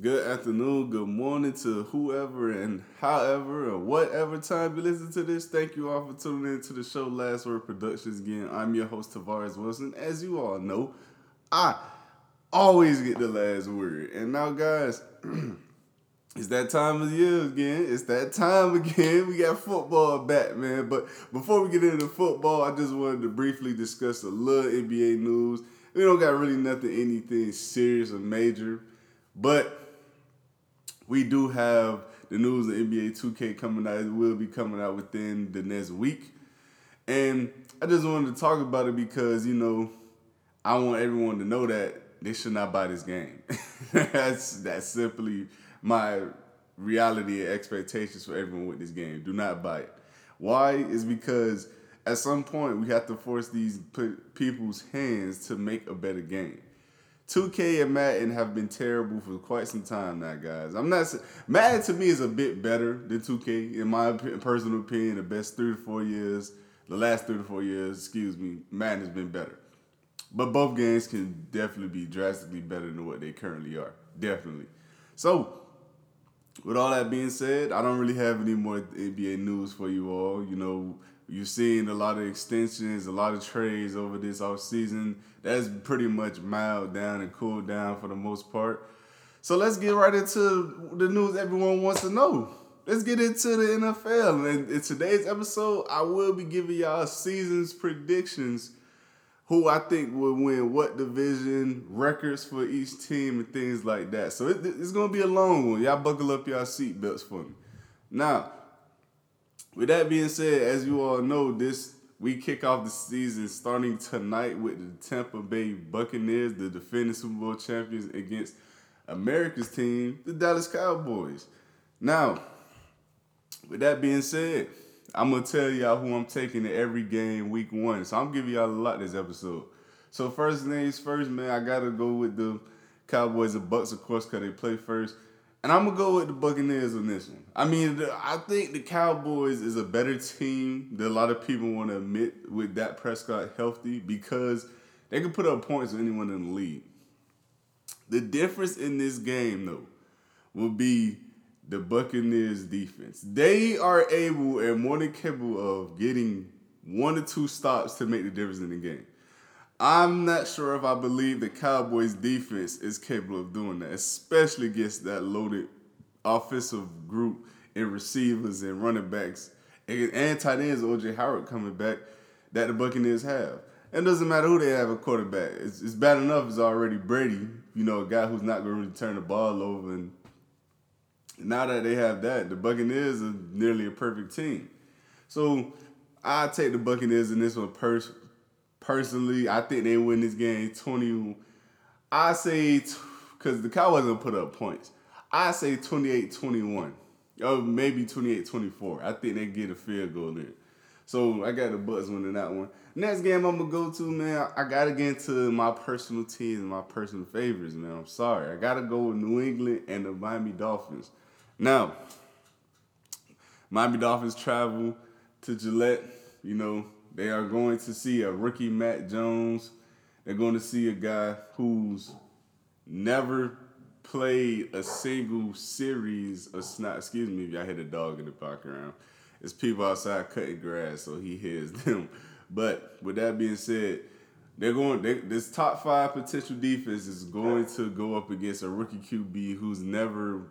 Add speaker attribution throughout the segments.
Speaker 1: Good afternoon, good morning to whoever and however or whatever time you listen to this. Thank you all for tuning in to the show Last Word Productions. Again, I'm your host Tavares Wilson. As you all know, I always get the last word. And now, guys, it's that time of year again. It's that time again. We got football back, man. But before we get into football, I just wanted to briefly discuss a little NBA news. We don't got really nothing, anything serious or major, but we do have the news of NBA 2K coming out. It will be coming out within the next week. And I just wanted to talk about it because, you know, I want everyone to know that they should not buy this game. that's that's simply my reality and expectations for everyone with this game. Do not buy it. Why? Is because at some point we have to force these people's hands to make a better game. 2K and Madden have been terrible for quite some time now, guys. I'm not Madden to me is a bit better than 2K in my personal opinion. The best three to four years, the last three to four years, excuse me, Madden has been better. But both games can definitely be drastically better than what they currently are. Definitely. So, with all that being said, I don't really have any more NBA news for you all. You know, You've seen a lot of extensions, a lot of trades over this off season. That's pretty much mild down and cooled down for the most part. So let's get right into the news everyone wants to know. Let's get into the NFL. And in today's episode, I will be giving y'all season's predictions who I think will win what division, records for each team, and things like that. So it, it's going to be a long one. Y'all buckle up y'all seatbelts for me. Now, with that being said, as you all know, this we kick off the season starting tonight with the Tampa Bay Buccaneers, the defending Super Bowl champions, against America's team, the Dallas Cowboys. Now, with that being said, I'm gonna tell y'all who I'm taking to every game week one. So I'm giving y'all a lot this episode. So first things first, man, I gotta go with the Cowboys and Bucks, of course, because they play first. And I'm gonna go with the Buccaneers on this one. I mean, I think the Cowboys is a better team than a lot of people want to admit with Dak Prescott healthy because they can put up points with anyone in the league. The difference in this game, though, will be the Buccaneers defense. They are able and more than capable of getting one or two stops to make the difference in the game. I'm not sure if I believe the Cowboys defense is capable of doing that, especially against that loaded offensive group and receivers and running backs and, and tight ends, OJ Howard coming back that the Buccaneers have. It doesn't matter who they have a quarterback. It's, it's bad enough it's already Brady, you know, a guy who's not going to really turn the ball over. And now that they have that, the Buccaneers are nearly a perfect team. So I take the Buccaneers in this one pers- personally, I think they win this game 20. I say, because the Cowboys to put up points. I say 28 21. Or maybe 28 24. I think they get a field goal there. So I got the Bucks winning that one. Next game I'm gonna go to, man. I gotta get into my personal teams and my personal favorites, man. I'm sorry. I gotta go with New England and the Miami Dolphins. Now, Miami Dolphins travel to Gillette. You know, they are going to see a rookie Mac Jones. They're going to see a guy who's never played a single series of snap. Excuse me if y'all hit a dog in the background. It's people outside cutting grass, so he hears them. But with that being said, they're going. They, this top five potential defense is going to go up against a rookie QB who's never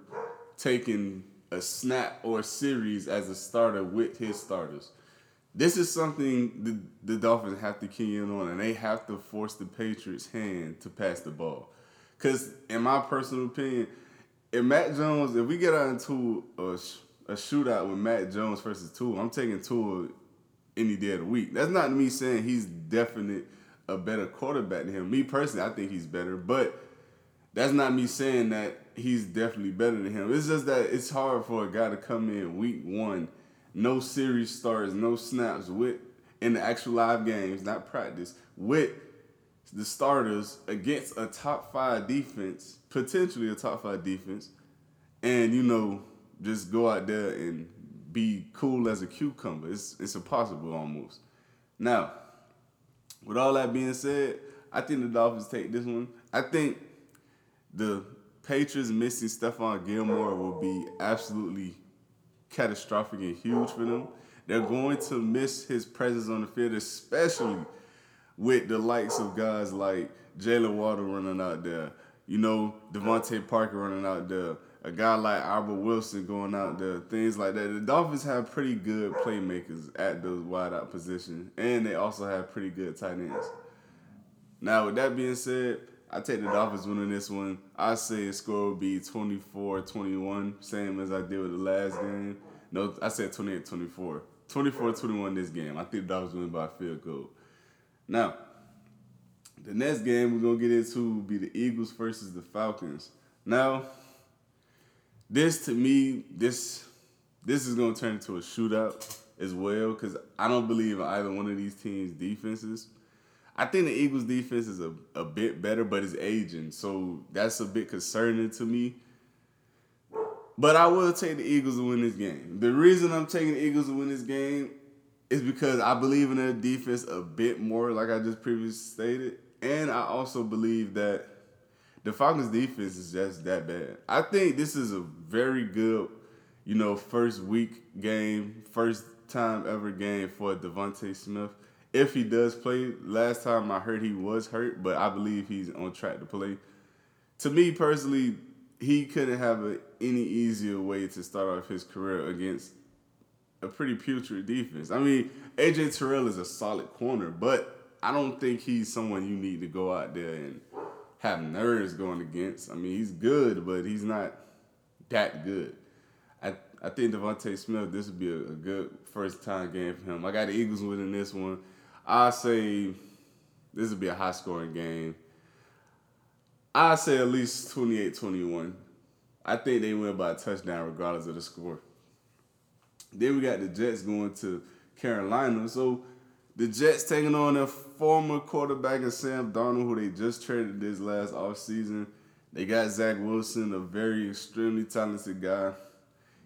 Speaker 1: taken a snap or series as a starter with his starters this is something the, the Dolphins have to key in on, and they have to force the Patriots' hand to pass the ball. Because, in my personal opinion, if Mac Jones, if we get into a, a shootout with Mac Jones versus Tua, I'm taking Tua any day of the week. That's not me saying he's definitely a better quarterback than him. Me personally, I think he's better, but that's not me saying that he's definitely better than him. It's just that it's hard for a guy to come in week one no series starts, no snaps with in the actual live games, not practice, with the starters against a top five defense, potentially a top five defense, and you know, just go out there and be cool as a cucumber. It's it's impossible almost. Now, with all that being said, I think the Dolphins take this one. I think the Patriots missing Stephon Gilmore will be absolutely catastrophic and huge for them. They're going to miss his presence on the field, especially with the likes of guys like Jaylen Waddle running out there, you know, DeVante Parker running out there, a guy like Albert Wilson going out there, things like that. The Dolphins have pretty good playmakers at those wide out positions, and they also have pretty good tight ends. Now, with that being said, I take the Dolphins winning this one. I say score will be 24-21, same as I did with the last game. No, I said 28-24. 24-21 this game. I think the Dolphins win by field goal. Now, the next game we're gonna get into will be the Eagles versus the Falcons. Now, this to me, this this is gonna turn into a shootout as well because I don't believe in either one of these teams' defenses. I think the Eagles' defense is a, a bit better, but it's aging, so that's a bit concerning to me. But I will take the Eagles to win this game. The reason I'm taking the Eagles to win this game is because I believe in their defense a bit more, like I just previously stated. And I also believe that the Falcons defense is just that bad. I think this is a very good, you know, first week game, first time ever game for DeVonta Smith. If he does play, last time I heard he was hurt, but I believe he's on track to play. To me personally, he couldn't have a, any easier way to start off his career against a pretty putrid defense. I mean, AJ Terrell is a solid corner, but I don't think he's someone you need to go out there and have nerves going against. I mean, he's good, but he's not that good. I I think DeVonta Smith, this would be a, a, good first time game for him. I got the Eagles winning this one. I say this would be a high scoring game. I say at least 28-21. I think they win by a touchdown regardless of the score. Then we got the Jets going to Carolina. So the Jets taking on their former quarterback and Sam Darnold, who they just traded this last offseason. They got Zach Wilson, a very extremely talented guy.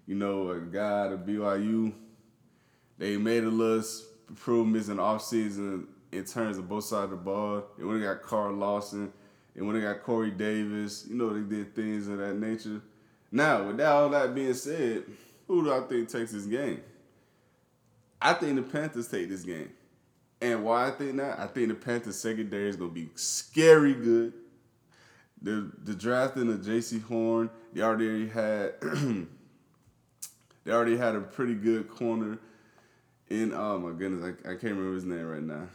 Speaker 1: You know, a guy at BYU. They made a little improvements in the offseason in terms of both sides of the ball. They went and got Carl Lawson. They went and got Corey Davis. You know, they did things of that nature. Now, with that, all that being said, who do I think takes this game? I think the Panthers take this game. And why I think that? I think the Panthers secondary is gonna be scary good. The the drafting of Jaycee Horn, they already had they already had a pretty good corner in oh my goodness, I, I can't remember his name right now.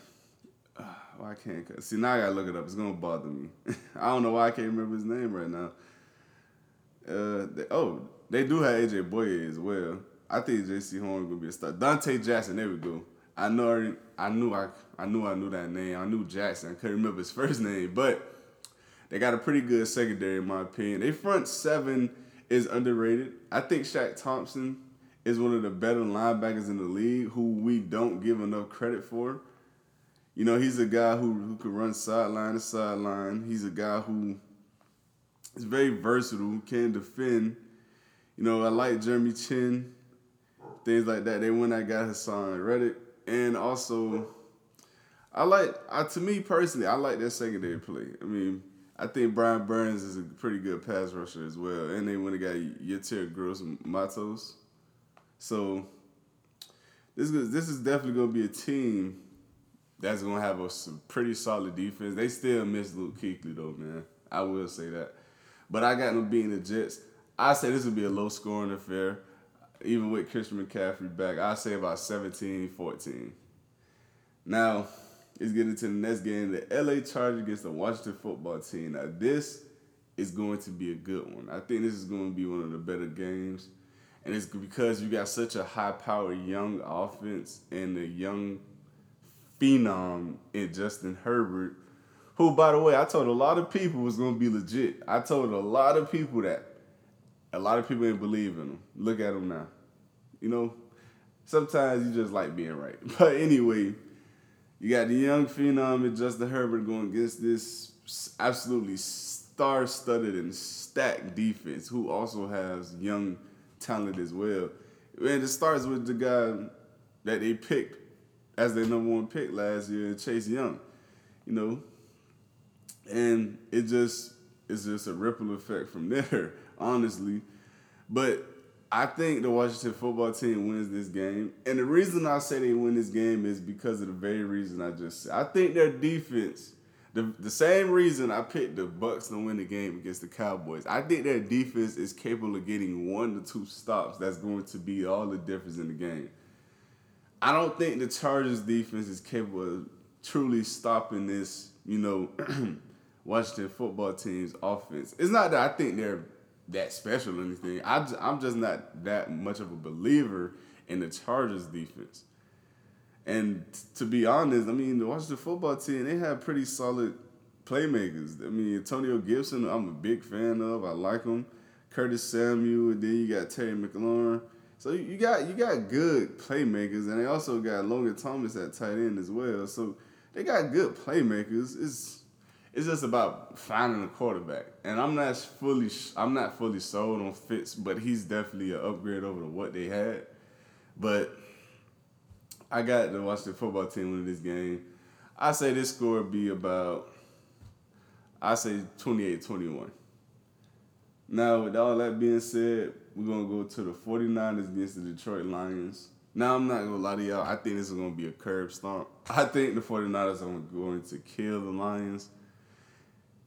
Speaker 1: Uh, why can't see now I gotta look it up. It's gonna bother me. I don't know why I can't remember his name right now. Uh, they, oh, they do have AJ Bouye as well. I think Jaycee Horn gonna be a star. Donte Jackson, there we go. I know I knew I I knew I knew that name. I knew Jackson. I couldn't remember his first name, but they got a pretty good secondary in my opinion. They front seven is underrated. I think Shaq Thompson is one of the better linebackers in the league who we don't give enough credit for. You know, he's a guy who who can run sideline to sideline. He's a guy who is very versatile, can defend. You know, I like Jeremy Chinn, things like that. They went I got Haason Reddick and also I like I, to me personally, I like their secondary play. I mean, I think Brian Burns is a pretty good pass rusher as well, and they went and got Yetur Gross Matos. So this is this is definitely gonna be a team that's gonna have a pretty solid defense. They still miss Luke Kuechly though, man. I will say that, but I got them beating the Jets. I say this will be a low scoring affair even with Christian McCaffrey back, I say about 17 14. Now, let's get into the next game. The LA Chargers against the Washington football team. Now, this is going to be a good one. I think this is going to be one of the better games. And it's because you got such a high powered young offense and a young phenom in Justin Herbert, who, by the way, I told a lot of people was going to be legit. I told a lot of people that a lot of people didn't believe in him. Look at him now. You know, sometimes you just like being right. But anyway, you got the young phenom and Justin Herbert going against this absolutely star-studded and stacked defense, who also has young talent as well. And it starts with the guy that they picked as their number one pick last year, Chase Young. You know, and it just it's just a ripple effect from there, honestly. But I think the Washington football team wins this game. And the reason I say they win this game is because of the very reason I just said. I think their defense, the, same reason I picked the Bucks to win the game against the Cowboys. I think their defense is capable of getting one to two stops. That's going to be all the difference in the game. I don't think the Chargers defense is capable of truly stopping this, you know, Washington football team's offense. It's not that I think they're that special or anything. I, I'm just not that much of a believer in the Chargers defense. And to be honest, I mean, watch the football team, they have pretty solid playmakers. I mean, Antonio Gibson, I'm a big fan of. I like him. Curtis Samuel, and then you got Terry McLaurin. So you got you got good playmakers, and they also got Logan Thomas at tight end as well. So they got good playmakers. It's it's just about finding a quarterback, and I'm not fully I'm not fully sold on Fitz, but he's definitely an upgrade over what they had. But I got the football team win this game. I say this score be about I say 28-21. Now, with all that being said, we're going to go to the 49ers against the Detroit Lions. Now, I'm not going to lie to y'all. I think this is going to be a curb stomp. I think the 49ers are going to kill the Lions.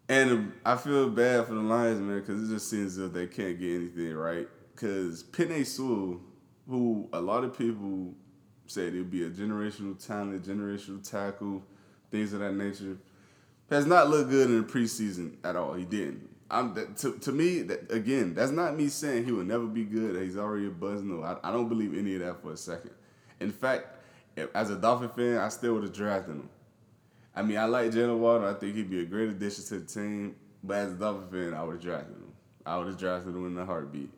Speaker 1: And I feel bad for the Lions, man, because it just seems if they can't get anything right. Because Penei Sewell, who a lot of people said he'd be a generational talent, generational tackle, things of that nature, has not looked good in the preseason at all. He didn't. I'm to, to me that, again. That's not me saying he will never be good. He's already a buzz. No, I, I don't believe any of that for a second. In fact, if, as a Dolphin fan, I still would have drafted him. I mean, I like Jaylen Waddle. I think he'd be a great addition to the team. But as a Dolphin fan, I would have drafted him. I would have drafted him in a heartbeat.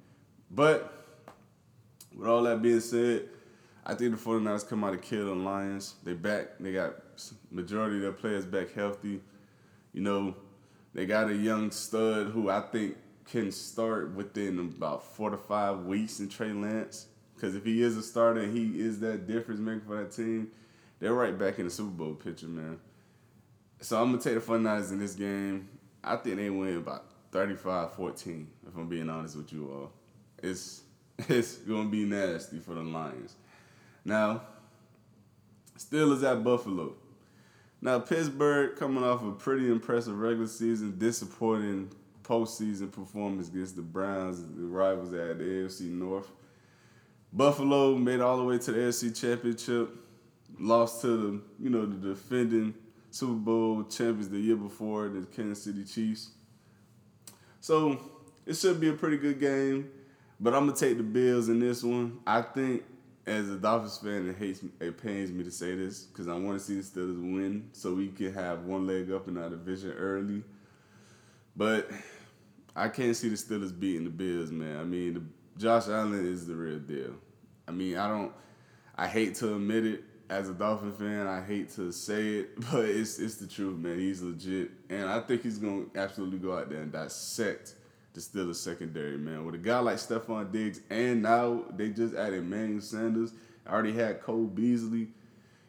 Speaker 1: But with all that being said, I think the 49ers come out to kill the Lions. They back. They got majority of their players back healthy. You know, they got a young stud who I think can start within about four to five weeks in Trey Lance. Because if he is a starter and he is that difference maker for that team, they're right back in the Super Bowl picture, man. So I'm going to take the 49ers in this game. I think they win about 35-14, if I'm being honest with you all. It's it's going to be nasty for the Lions. Now, Steelers at Buffalo. Now, Pittsburgh coming off a pretty impressive regular season, disappointing postseason performance against the Browns, the rivals at the AFC North. Buffalo made all the way to the AFC Championship, lost to the you know the defending Super Bowl champions the year before, the Kansas City Chiefs. So it should be a pretty good game, but I'm gonna take the Bills in this one. I think as a Dolphins fan, it hates it pains me to say this because I want to see the Steelers win so we can have one leg up in our division early. But I can't see the Steelers beating the Bills, man. I mean, the, Josh Allen is the real deal. I mean, I don't. I hate to admit it as a Dolphin fan. I hate to say it, but it's it's the truth, man. He's legit, and I think he's gonna absolutely go out there and dissect the Steelers secondary, man. With a guy like Stefon Diggs, and now they just added Emmanuel Sanders. I already had Cole Beasley.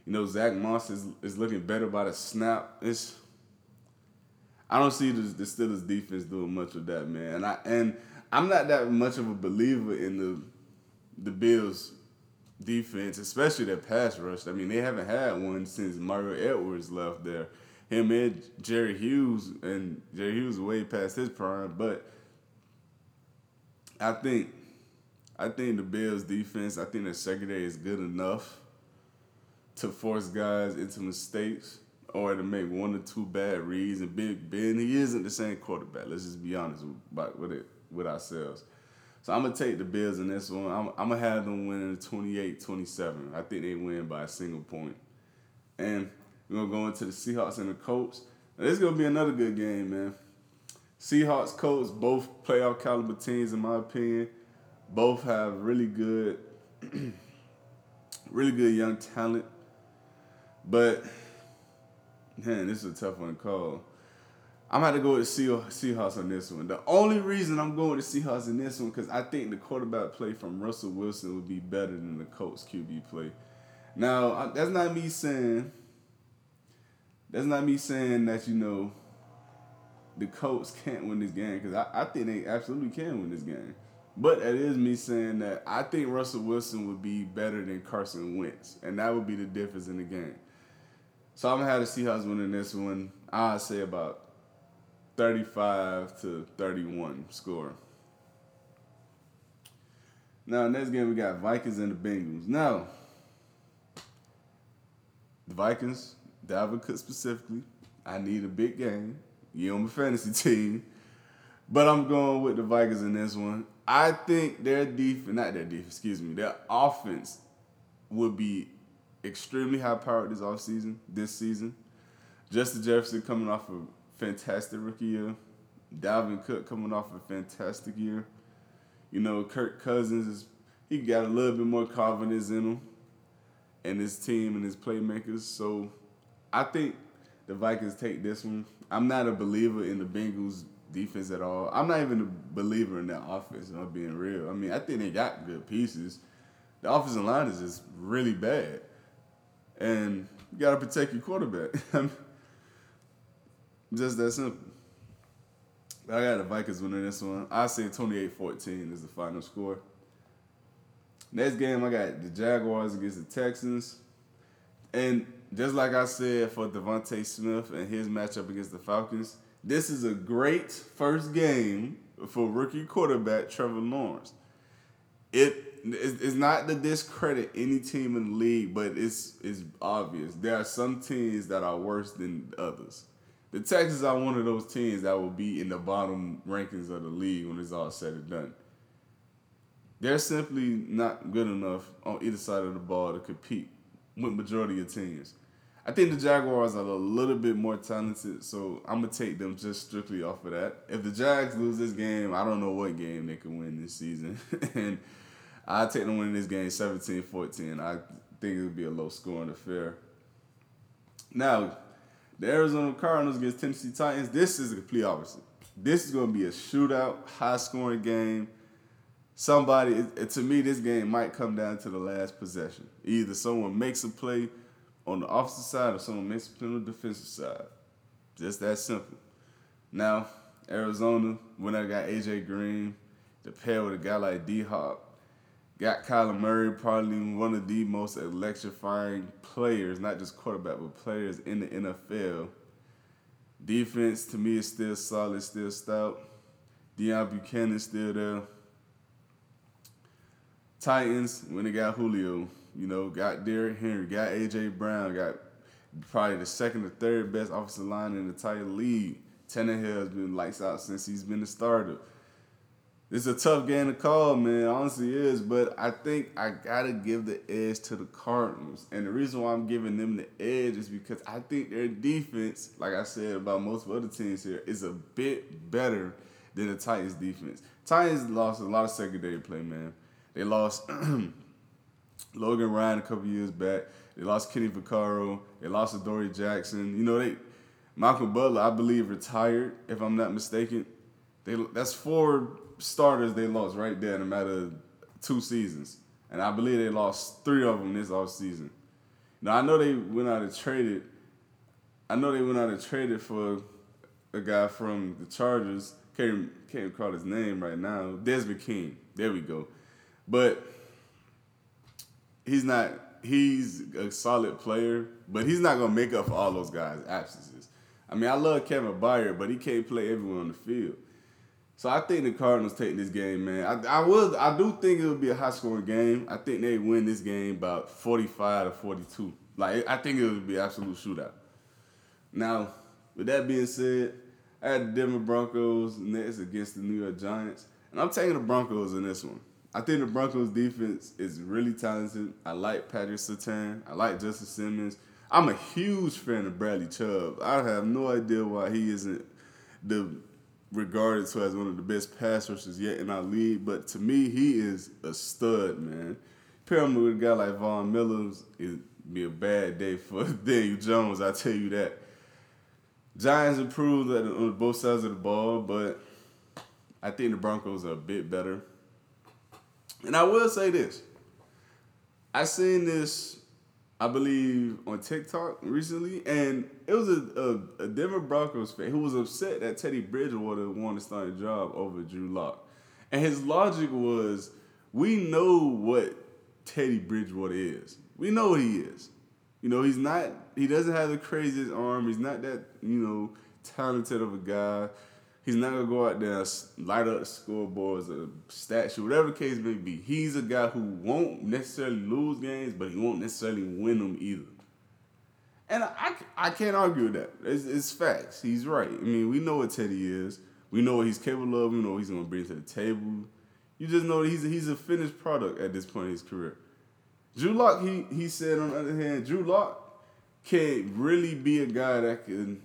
Speaker 1: You know, Zack Moss is, is looking better by the snap. It's I don't see the, the Steelers defense doing much of that, man. And I and I'm not that much of a believer in the the Bills defense, especially their pass rush. I mean, they haven't had one since Mario Edwards left there. Him and Jerry Hughes, and Jerry Hughes way past his prime, but I think I think the Bills defense, I think the secondary is good enough to force guys into mistakes or to make one or two bad reads. And Big Ben, he isn't the same quarterback. Let's just be honest with it with ourselves. So I'm gonna take the Bills in this one. I'm, I'm gonna have them winning 28-27. I think they win by a single point. And we're gonna go into the Seahawks and the Colts. Now, this is gonna be another good game, man. Seahawks, Colts, both playoff caliber teams in my opinion. Both have really good, really good young talent. But man, this is a tough one to call. I'm gonna go with Seahawks on this one. The only reason I'm going with the Seahawks in this one because I think the quarterback play from Russell Wilson would be better than the Colts QB play. Now that's not me saying. That's not me saying that you know the Colts can't win this game because I, I think they absolutely can win this game. But it is me saying that I think Russell Wilson would be better than Carson Wentz, and that would be the difference in the game. So I'm gonna have the Seahawks winning this one. I'd say about 35 to 31 score. Now next game we got Vikings and the Bengals. Now the Vikings, Dalvin Cook specifically, I need a big game. You on my fantasy team. But I'm going with the Vikings in this one. I think their defense, not their defense, excuse me, their offense would be extremely high powered this offseason, this season. Justin Jefferson coming off a fantastic rookie year. Dalvin Cook coming off a fantastic year. You know, Kirk Cousins is he got a little bit more confidence in him and his team and his playmakers. So I think the Vikings take this one. I'm not a believer in the Bengals defense at all. I'm not even a believer in their offense, I'm being real. I mean, I think they got good pieces. The offensive line is just really bad. And you gotta protect your quarterback. just that simple. I got the Vikings winning this one. I say 28-14 is the final score. Next game, I got the Jaguars against the Texans. And just like I said for DeVonta Smith and his matchup against the Falcons, this is a great first game for rookie quarterback Trevor Lawrence. It is not to discredit any team in the league, but it's it's obvious there are some teams that are worse than others. The Texans are one of those teams that will be in the bottom rankings of the league when it's all said and done. They're simply not good enough on either side of the ball to compete with majority of teams. I think the Jaguars are a little bit more talented, so I'm gonna take them just strictly off of that. If the Jags lose this game, I don't know what game they can win this season. and I take them winning this game 17-14. I think it would be a low scoring affair. Now, the Arizona Cardinals against Tennessee Titans, this is a complete opposite. This is gonna be a shootout, high scoring game. Somebody, to me, this game might come down to the last possession. Either someone makes a play on the offensive side or play on the defensive side. Just that simple. Now, Arizona, when I got AJ Green, to pair with a guy like D Hop, got Kyler Murray, probably one of the most electrifying players, not just quarterback, but players in the NFL. Defense to me is still solid, still stout. Deone Bucannon still there. Titans, when they got Julio, you know, got Derrick Henry, got AJ Brown, got probably the second or third best offensive line in the entire league. Tannehill has been lights out since he's been a starter. It's a tough game to call, man. Honestly, is, but I think I gotta give the edge to the Cardinals, and the reason why I'm giving them the edge is because I think their defense, like I said about most of other teams here, is a bit better than the Titans' defense. Titans lost a lot of secondary play, man. They lost Logan Ryan a couple years back. They lost Kenny Vaccaro. They lost Adoree Jackson. You know, they Malcolm Butler, I believe, retired, if I'm not mistaken. They that's four starters they lost right there in a matter of two seasons. And I believe they lost three of them this off season. Now I know they went out and traded. I know they went out and traded for a guy from the Chargers. Can't can't recall his name right now. Desmond King. There we go. But he's not he's a solid player, but he's not gonna make up for all those guys' absences. I mean, I love Kevin Byard, but he can't play everyone on the field. So I think the Cardinals take this game, man. I, I will I do think it will be a high scoring game. I think they win this game about 45 to 42. Like I think it will be absolute shootout. Now, with that being said, I had the Denver Broncos next against the New York Giants. And I'm taking the Broncos in this one. I think the Broncos defense is really talented. I like Patrick Surtain. I like Justin Simmons. I'm a huge fan of Bradley Chubb. I have no idea why he isn't the regarded as one of the best pass rushers yet in our league, but to me, he is a stud, man. Pair him with a guy like Von Miller, it'd be a bad day for Daniel Jones, I tell you that. Giants improved on both sides of the ball, but I think the Broncos are a bit better. And I will say this. I seen this, I believe, on TikTok recently, and it was a, a, a Denver Broncos fan who was upset that Teddy Bridgewater wanted to start a job over Drew Lock, and his logic was, we know what Teddy Bridgewater is. We know what he is. You know, he's not. He doesn't have the craziest arm. He's not that you know talented of a guy. He's not gonna go out there and light up scoreboards or statue, whatever the case may be. He's a guy who won't necessarily lose games, but he won't necessarily win them either. And I, I can't argue with that. It's, it's facts. He's right. I mean, we know what Teddy is. We know what he's capable of. We know what he's gonna bring to the table. You just know that he's a, he's a finished product at this point in his career. Drew Lock, he he said on the other hand, Drew Lock can't really be a guy that can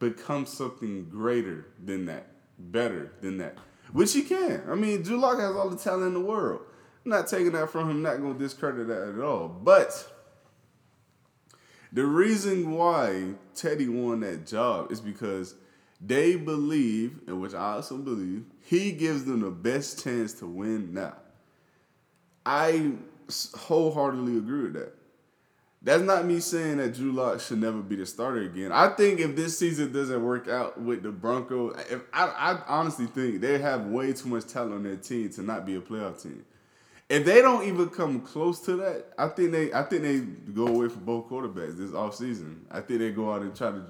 Speaker 1: become something greater than that, better than that. Which he can. I mean, Drew Lock has all the talent in the world. I'm not taking that from him, not gonna discredit that at all. But the reason why Teddy won that job is because they believe, and which I also believe, he gives them the best chance to win now. I wholeheartedly agree with that. That's not me saying that Drew Lock should never be the starter again. I think if this season doesn't work out with the Broncos, I, I honestly think they have way too much talent on their team to not be a playoff team. If they don't even come close to that, I think they I think they go away from both quarterbacks this offseason. I think they go out and try to,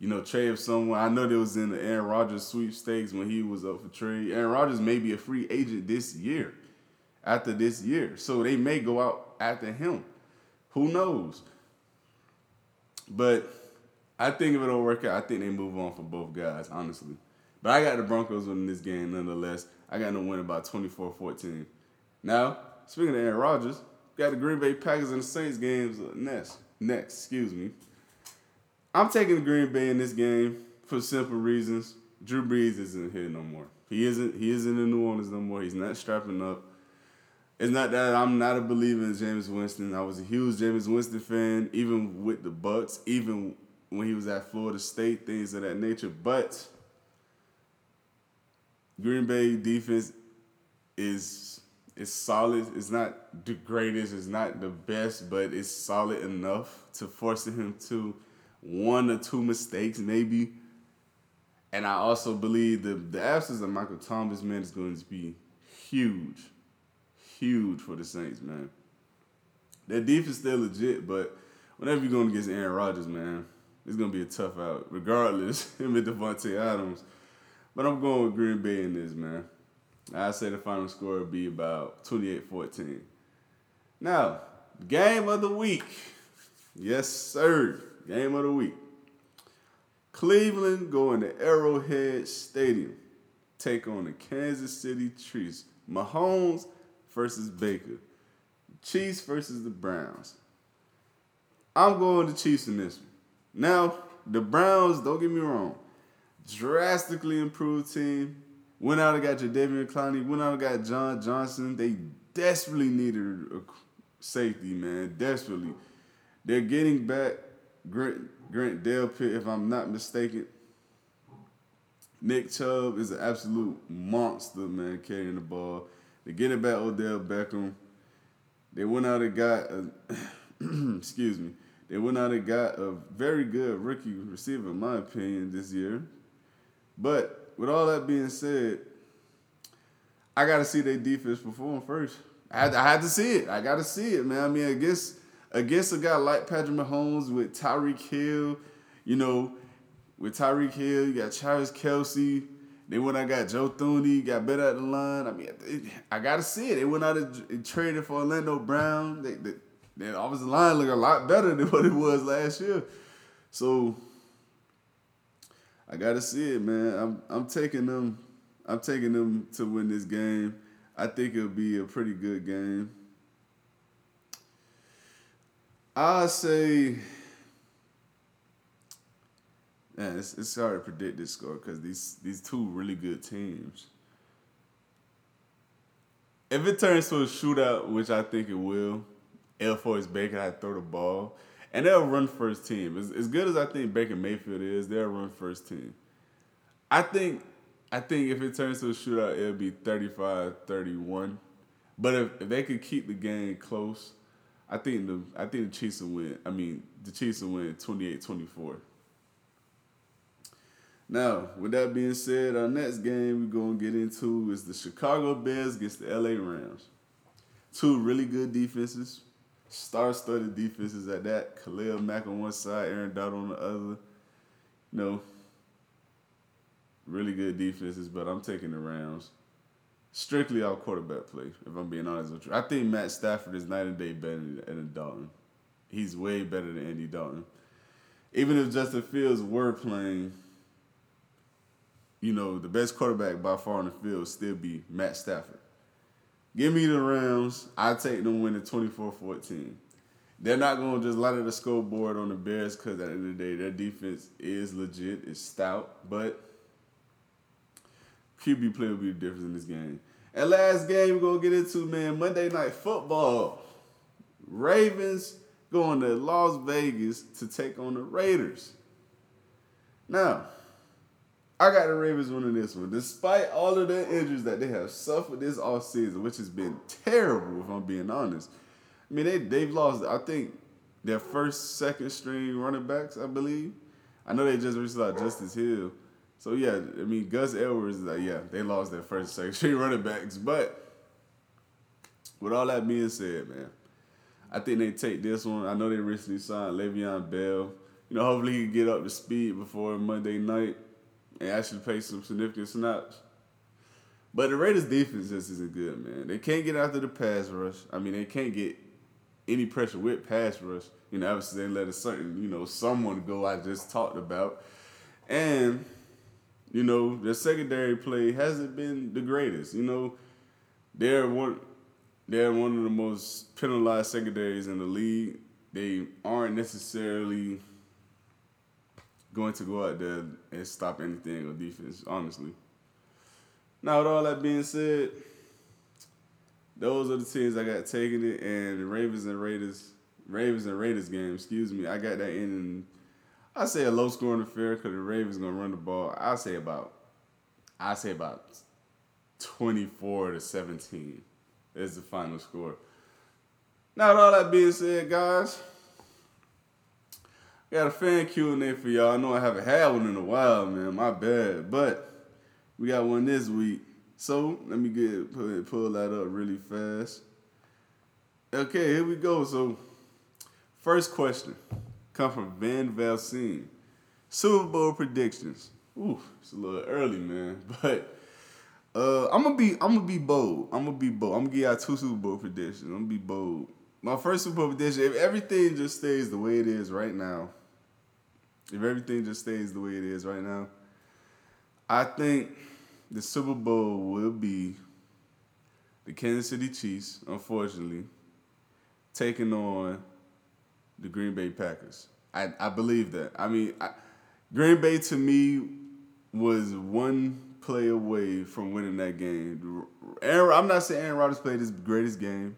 Speaker 1: you know, trade someone. I know there was in the Aaron Rodgers sweepstakes when he was up for trade. Aaron Rodgers may be a free agent this year, after this year. So they may go out after him. Who knows? But I think if it don't work out, I think they move on for both guys, honestly. But I got the Broncos winning this game nonetheless. I got them winning by 24-14. Now, speaking of Aaron Rodgers, got the Green Bay Packers and the Saints games next. Next, excuse me. I'm taking the Green Bay in this game for simple reasons. Drew Brees isn't here no more. He isn't. He isn't in New Orleans no more. He's not strapping up. It's not that I'm not a believer in Jameis Winston. I was a huge Jameis Winston fan, even with the Bucks, even when he was at Florida State, things of that nature. But Green Bay defense is is solid. It's not the greatest. It's not the best, but it's solid enough to force him to one or two mistakes, maybe. And I also believe the the absence of Michael Thomas, man, is going to be huge huge for the Saints, man. Their defense still legit, but whenever you're going against Aaron Rodgers, man, it's gonna be a tough out, regardless. Him and Davante Adams. But I'm going with Green Bay in this, man. I say the final score will be about 28-14. Now, game of the week. Yes, sir. Game of the week. Cleveland going to Arrowhead Stadium. Take on the Kansas City Chiefs. Mahomes versus Baker. Chiefs versus the Browns. I'm going to Chiefs in this one. Now, the Browns, don't get me wrong, drastically improved team. Went out and got Jadeveon Clowney. Went out and got John Johnson. They desperately needed a safety, man. Desperately. They're getting back Grant, Grant Delpit, if I'm not mistaken. Nick Chubb is an absolute monster, man, carrying the ball. They get it back Odell Beckham. They went out and got, a, excuse me, they went out and got a very good rookie receiver, in my opinion, this year. But with all that being said, I got to see their defense perform first. I had, I had to see it. I got to see it, man. I mean, against against a guy like Patrick Mahomes with Tyreek Hill, you know, with Tyreek Hill, you got Travis Kelce, then when I got Joe Thuney, got better at the line. I mean, it, I got to see it. They went out and traded for Orlando Brown. They, they, they obviously the line look a lot better than what it was last year. So I got to see it, man. I'm I'm taking them. I'm taking them to win this game. I think it'll be a pretty good game. I say Man, it's, it's hard to predict this score because these these two really good teams. If it turns to a shootout, which I think it will, Air Force Baker had to throw the ball, and they'll run first team. As, as good as I think Baker Mayfield is, they'll run first team. I think I think if it turns to a shootout, it'll be 35-31. But if, if they could keep the game close, I think the I think the Chiefs will win. I mean, the Chiefs will win 28-24. Now, with that being said, our next game we're gonna get into is the Chicago Bears against the LA Rams. Two really good defenses, star-studded defenses at that. Khalil Mack on one side, Aaron Donald on the other. You know, really good defenses, but I'm taking the Rams. Strictly our quarterback play, if I'm being honest with you. I think Matt Stafford is night and day better than Dalton. He's way better than Andy Dalton. Even if Justin Fields were playing, you know, the best quarterback by far on the field still be Matt Stafford. Give me the Rams. I take them winning 24-14. They're not going to just light up the scoreboard on the Bears because at the end of the day, their defense is legit, it's stout, but QB play will be the difference in this game. And last game we're gonna get into, man, Monday night football. Ravens going to Las Vegas to take on the Raiders. Now, I got the Ravens winning this one, despite all of the injuries that they have suffered this off season, which has been terrible, if I'm being honest. I mean, they they've lost, I think, their first, second string running backs, I believe. I know they just reached out Justice Hill. So yeah, I mean Gus Edwards, like, yeah, they lost their first second string running backs. But with all that being said, man, I think they take this one. I know they recently signed Le'Veon Bell. You know, hopefully he can get up to speed before Monday night and actually play some significant snaps. But the Raiders defense just isn't good, man. They can't get after the pass rush. I mean, they can't get any pressure with pass rush. You know, obviously they let a certain, you know, someone go I just talked about. And you know, their secondary play hasn't been the greatest. You know, they're one they're one of the most penalized secondaries in the league. They aren't necessarily going to go out there and stop anything on defense, honestly. Now, with all that being said, those are the teams I got taking it, and the Ravens and Raiders, Ravens and Raiders game, excuse me, I got that in I say a low scoring affair because the Ravens gonna run the ball. I say about, I say about twenty four to seventeen is the final score. Now, with all that being said, guys, got a fan Q and A for y'all. I know I haven't had one in a while, man. My bad, but we got one this week. So let me get pull, pull that up really fast. Okay, here we go. So, first question come from Van Velsine. Super Bowl predictions. Ooh, it's a little early, man. But uh, I'm gonna be I'm gonna be bold. I'm gonna be bold. I'm gonna give y'all two Super Bowl predictions. I'm gonna be bold. My first Super Bowl prediction, if everything just stays the way it is right now, if everything just stays the way it is right now, I think the Super Bowl will be the Kansas City Chiefs, unfortunately, taking on the Green Bay Packers. I, I believe that. I mean, I, Green Bay to me was one play away from winning that game. Aaron, I'm not saying Aaron Rodgers played his greatest game,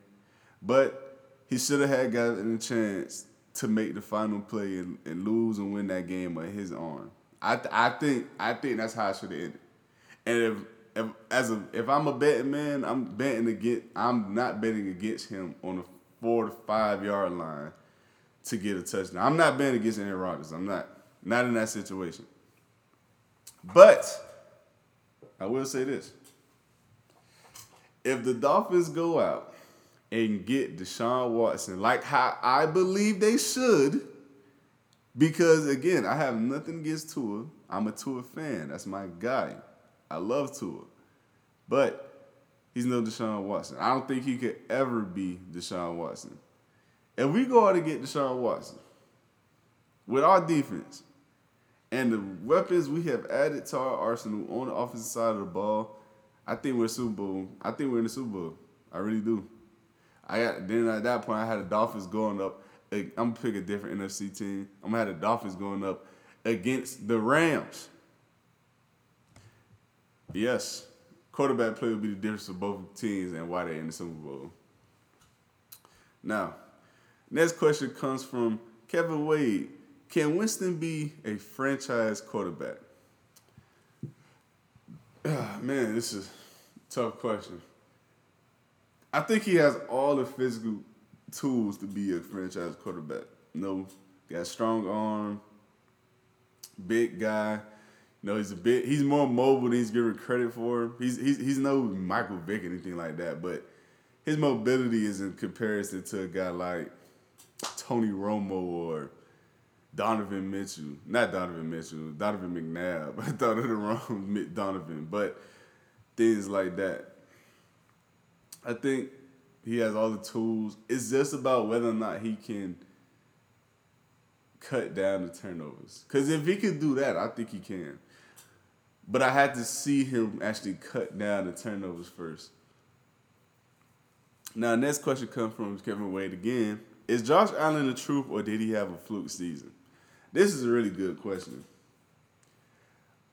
Speaker 1: but he should have had gotten a chance to make the final play and, and lose and win that game with his arm. I I think I think that's how it should ended. And if if as a if I'm a betting man, I'm betting against I'm not betting against him on the four to five yard line to get a touchdown. I'm not betting against Aaron Rodgers. I'm not. Not in that situation. But I will say this. If the Dolphins go out and get Deshaun Watson, like how I believe they should, because again, I have nothing against Tua. I'm a Tua fan. That's my guy. I love Tua. But he's no Deshaun Watson. I don't think he could ever be Deshaun Watson. If we go out and get Deshaun Watson with our defense and the weapons we have added to our arsenal on the offensive side of the ball, I think we're Super Bowl. I think we're in the Super Bowl. I really do. I got then at that point I had the Dolphins going up. I'm gonna pick a different NFC team. I'm gonna have the Dolphins going up against the Rams. Yes, quarterback play will be the difference of both teams and why they're in the Super Bowl. Now, Next question comes from Kevin Wade. Can Winston be a franchise quarterback? Man, this is tough question. I think he has all the physical tools to be a franchise quarterback. You know, got strong arm, big guy. You know, he's a bit he's more mobile than he's given credit for. He's he's he's no Michael Vick or anything like that, but his mobility is in comparison to a guy like Tony Romo or Donovan Mitchell. Not Donovan Mitchell, Donovan McNabb. I thought of the wrong Donovan, but things like that. I think he has all the tools. It's just about whether or not he can cut down the turnovers. Because if he could do that, I think he can. But I had to see him actually cut down the turnovers first. Now, next question comes from Kevin Wade again. Is Josh Allen the truth or did he have a fluke season? This is a really good question.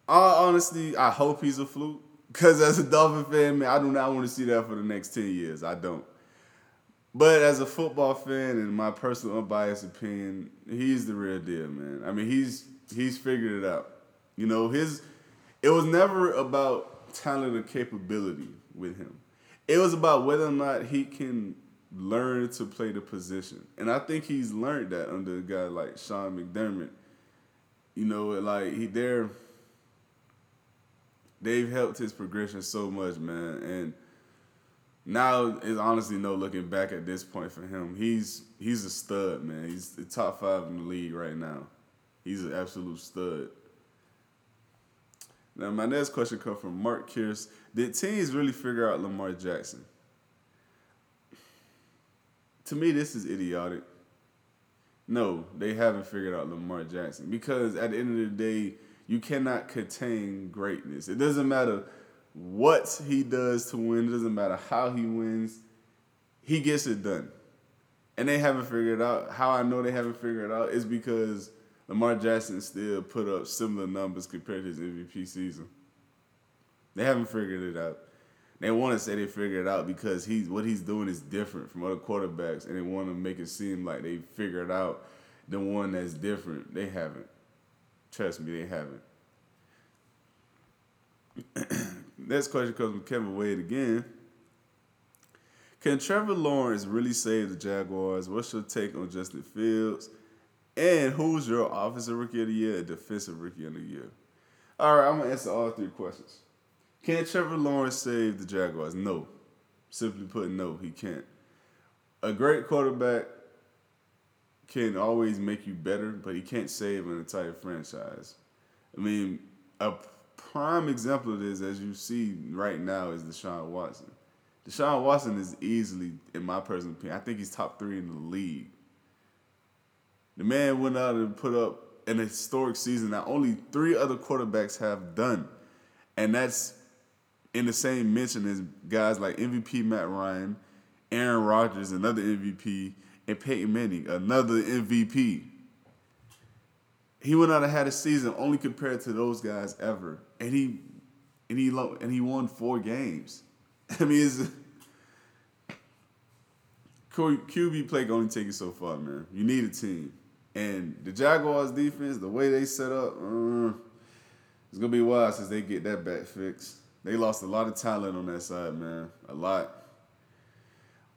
Speaker 1: Honestly, I hope he's a fluke. Because as a Dolphin fan, man, I do not want to see that for the next 10 years. I don't. But as a football fan, and my personal unbiased opinion, he's the real deal, man. I mean, he's he's figured it out. You know, his it was never about talent or capability with him. It was about whether or not he can learn to play the position. And I think he's learned that under a guy like Sean McDermott. You know, like he they're they've helped his progression so much, man. And now is honestly no looking back at this point for him. He's he's a stud, man. He's the top five in the league right now. He's an absolute stud. Now my next question comes from Mark Kears. Did teams really figure out Lamar Jackson? To me, this is idiotic. No, they haven't figured out Lamar Jackson because at the end of the day, you cannot contain greatness. It doesn't matter what he does to win. It doesn't matter how he wins. He gets it done. And they haven't figured out. How I know they haven't figured it out is because Lamar Jackson still put up similar numbers compared to his MVP season. They haven't figured it out. They want to say they figured it out because he's what he's doing is different from other quarterbacks, and they want to make it seem like they figured out the one that's different. They haven't. Trust me, they haven't. Next question comes from Kevin Wade again. Can Trevor Lawrence really save the Jaguars? What's your take on Justin Fields? And who's your offensive rookie of the year and defensive rookie of the year? All right, I'm gonna answer all three questions. Can Trevor Lawrence save the Jaguars? No. Simply put, no, he can't. A great quarterback can always make you better, but he can't save an entire franchise. I mean, a prime example of this, as you see right now, is Deshaun Watson. Deshaun Watson is easily, in my personal opinion, I think he's top three in the league. The man went out and put up an historic season that only three other quarterbacks have done. And that's in the same mention as guys like MVP Matt Ryan, Aaron Rodgers, another MVP, and Peyton Manning, another MVP. He went out and had a season only compared to those guys ever, and he and he and he won four games. I mean, QB play can only take you so far, man. You need a team, and the Jaguars defense, the way they set up, uh, it's gonna be wild since they get that back fixed. They lost a lot of talent on that side, man, a lot.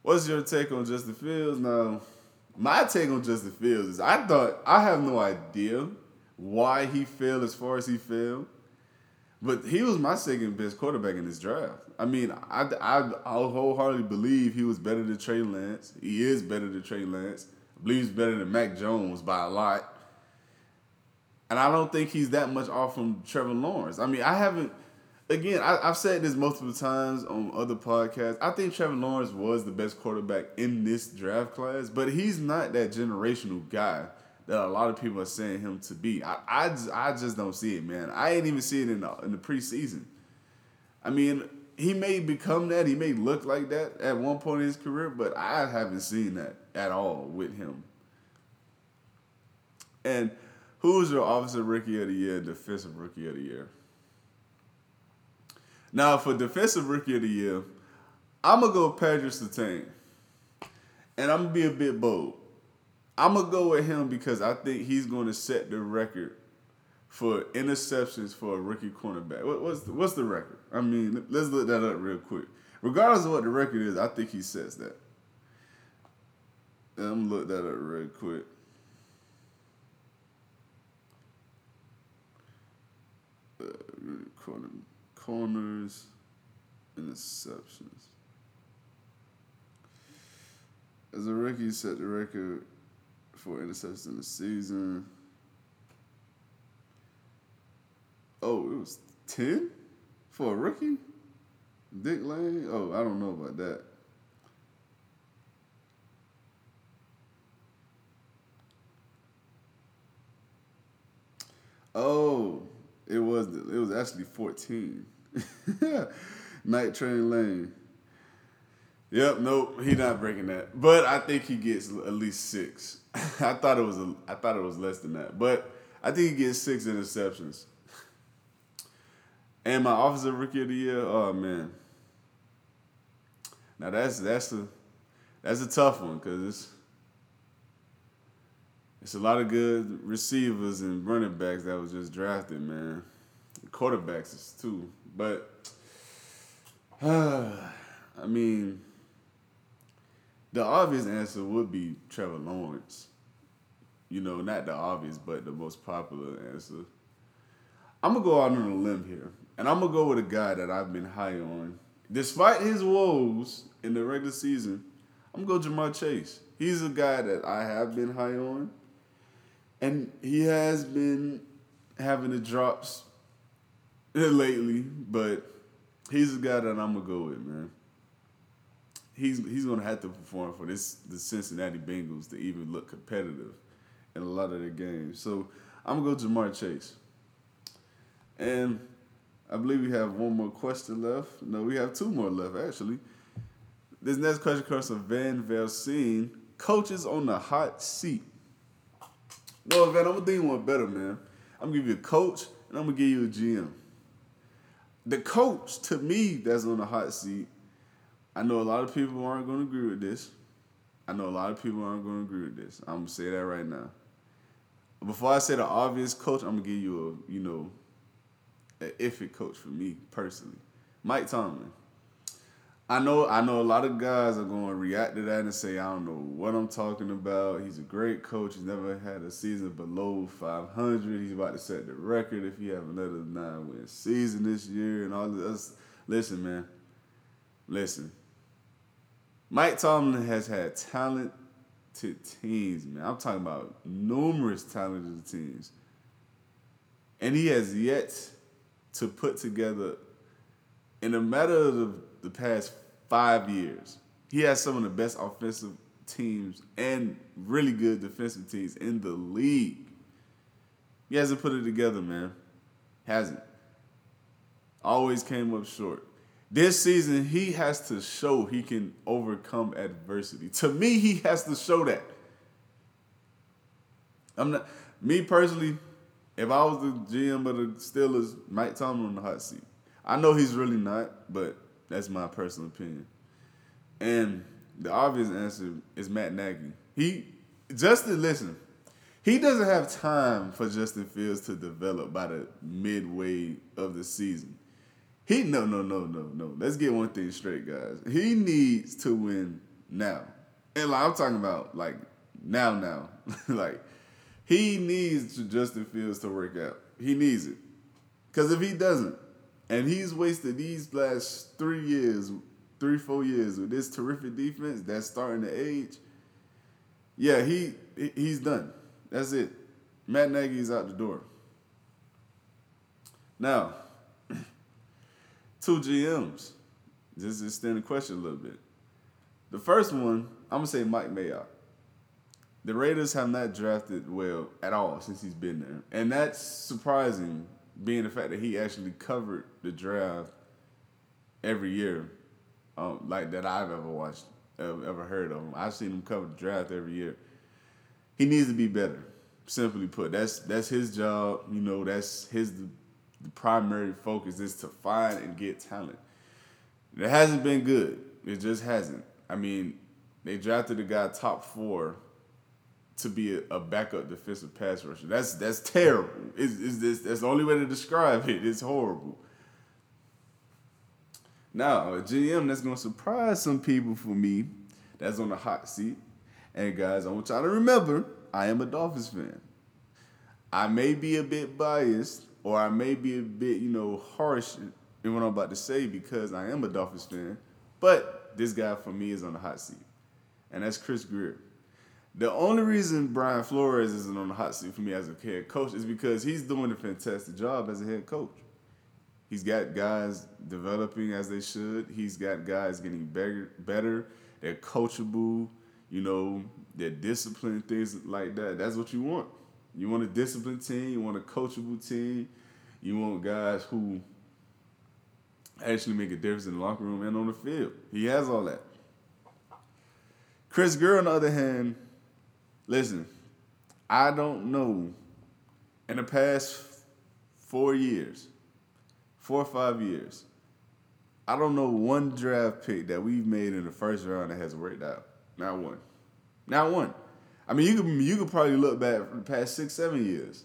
Speaker 1: What's your take on Justin Fields? Now, my take on Justin Fields is I thought I have no idea why he failed as far as he failed, but he was my second best quarterback in this draft. I mean, I, I, I wholeheartedly believe he was better than Trey Lance. He is better than Trey Lance. I believe he's better than Mac Jones by a lot. And I don't think he's that much off from Trevor Lawrence. I mean, I haven't again, I, have said this multiple times on other podcasts. I think Trevor Lawrence was the best quarterback in this draft class, but he's not that generational guy that a lot of people are saying him to be. I, I, just, I just don't see it, man. I ain't even see it in the, in the preseason. I mean, he may become that. He may look like that at one point in his career, but I haven't seen that at all with him. And who's your offensive rookie of the year, defensive rookie of the year? Now, for defensive rookie of the year, I'm gonna go with Patrick Surtain, and I'm gonna be a bit bold. I'm gonna go with him because I think he's going to set the record for interceptions for a rookie cornerback. What, what's the, what's the record? I mean, let's look that up real quick. Regardless of what the record is, I think he sets that. I'm gonna look that up real quick. Uh, corner, corners, interceptions. As a rookie, set the record for interceptions in the season. Oh, it was ten for a rookie. Dick Lane. Oh, I don't know about that. Oh, it was it was actually fourteen. Night Train Lane. Yep, nope, he not breaking that. But I think he gets at least six. I thought it was a, I thought it was less than that, but I think he gets six interceptions. And my offensive rookie of the year, oh man. Now that's that's a that's a tough one because it's it's a lot of good receivers and running backs that was just drafted, man. Quarterbacks is too, but uh, I mean, the obvious answer would be Trevor Lawrence. You know, not the obvious, but the most popular answer. I'm gonna go out on a limb here, and I'm gonna go with a guy that I've been high on, despite his woes in the regular season. I'm gonna go Ja'Marr Chase. He's a guy that I have been high on and he has been having the drops lately, but he's the guy that I'm gonna go with, man. He's he's gonna have to perform for this the Cincinnati Bengals to even look competitive in a lot of their games. So I'm gonna go Ja'Marr Chase. And I believe we have one more question left. No, we have two more left actually. This next question comes from Van Velsine. Coaches on the hot seat. No, man, I'm gonna do you one better, man. I'm gonna give you a coach and I'm gonna give you a GM. The coach, to me, that's on the hot seat. I know a lot of people aren't gonna agree with this. I know a lot of people aren't gonna agree with this. I'm gonna say that right now. Before I say the obvious coach, I'm gonna give you a, you know, an iffy coach for me personally. Mike Tomlin. I know I know a lot of guys are going to react to that and say I don't know what I'm talking about. He's a great coach. He's never had a season below 500. He's about to set the record if he have another nine win season this year and all this. Listen, man. Listen. Mike Tomlin has had talented teams, man. I'm talking about numerous talented teams. And he has yet to put together in a matter of the past five years. He has some of the best offensive teams and really good defensive teams in the league. He hasn't put it together, man. Hasn't. Always came up short. This season, he has to show he can overcome adversity. To me, he has to show that. I'm not me personally. If I was the GM of the Steelers, Mike Tomlin on the hot seat. I know he's really not, but that's my personal opinion. And the obvious answer is Matt Nagy. He Justin, listen, he doesn't have time for Justin Fields to develop by the midway of the season. He no no no no no. Let's get one thing straight, guys. He needs to win now, and like I'm talking about like now now, like he needs Justin Fields to work out. He needs it, because if he doesn't, and he's wasted these last three years, three, four years with this terrific defense that's starting to age. Yeah, he he's done. That's it. Matt Nagy's out the door. Now, two GMs. Just extend the question a little bit. The first one, I'm gonna say Mike Mayock. The Raiders have not drafted well at all since he's been there, and that's surprising being the fact that he actually covered the draft every year, um, like that I've ever watched, ever heard of him. I've seen him cover the draft every year. He needs to be better. Simply put, that's that's his job. You know, that's his the, the primary focus is to find and get talent. It hasn't been good. It just hasn't. I mean, they drafted a guy top four to be a, a, backup defensive pass rusher. That's that's terrible. Is is this that's the only way to describe it. It's horrible. Now, a GM that's gonna surprise some people for me, that's on the hot seat, And guys, I want y'all to remember, I am a Dolphins fan. I may be a bit biased, or I may be a bit, you know, harsh in what I'm about to say because I am a Dolphins fan. But this guy for me is on the hot seat, and that's Chris Grier. The only reason Brian Flores isn't on the hot seat for me as a head coach is because he's doing a fantastic job as a head coach. He's got guys developing as they should. He's got guys getting better. better. They're coachable. You know, they're disciplined, things like that. That's what you want. You want a disciplined team. You want a coachable team. You want guys who actually make a difference in the locker room and on the field. He has all that. Chris Grier, on the other hand, listen, I don't know in the past four years four or five years, I don't know one draft pick that we've made in the first round that has worked out. Not one. Not one. I mean, you could you could probably look back for the past six, seven years.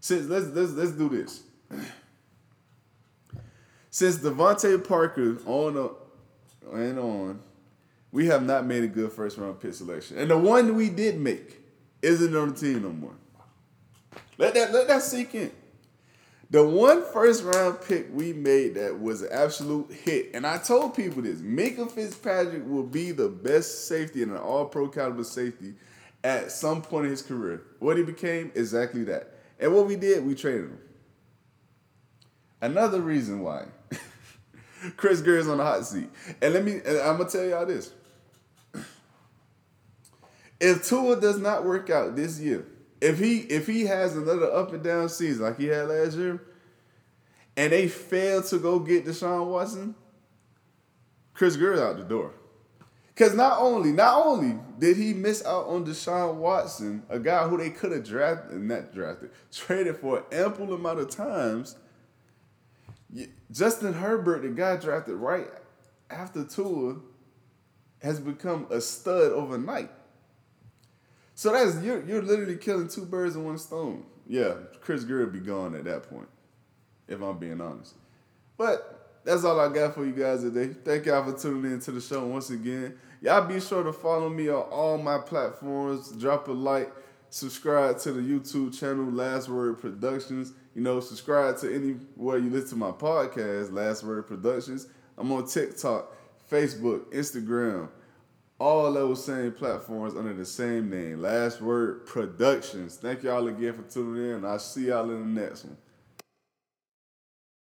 Speaker 1: Since let's let's let's do this. Since DeVante Parker on a, and on, we have not made a good first round pick selection, and the one we did make isn't on the team no more. Let that let that sink in. The one first round pick we made that was an absolute hit, and I told people this: Minkah Fitzpatrick will be the best safety and an All Pro caliber safety at some point in his career. What he became exactly that, and what we did, we traded him. Another reason why Chris Grier is on the hot seat, and let me, and I'm gonna tell y'all this: if Tua does not work out this year if he if he has another up and down season like he had last year, and they fail to go get Deshaun Watson, Chris Grier's out the door. Because not only not only did he miss out on Deshaun Watson, a guy who they could have drafted, and not drafted, traded for an ample amount of times. Justin Herbert, the guy drafted right after Tua, has become a stud overnight. So that's you're you're literally killing two birds with one stone. Yeah, Chris Grier would be gone at that point, if I'm being honest. But that's all I got for you guys today. Thank y'all for tuning in to the show once again. Y'all be sure to follow me on all my platforms. Drop a like, subscribe to the YouTube channel Last Word Productions. You know, subscribe to anywhere you listen to my podcast, Last Word Productions. I'm on TikTok, Facebook, Instagram all those same platforms under the same name. Last Word Productions. Thank y'all again for tuning in. I'll see y'all in the next one.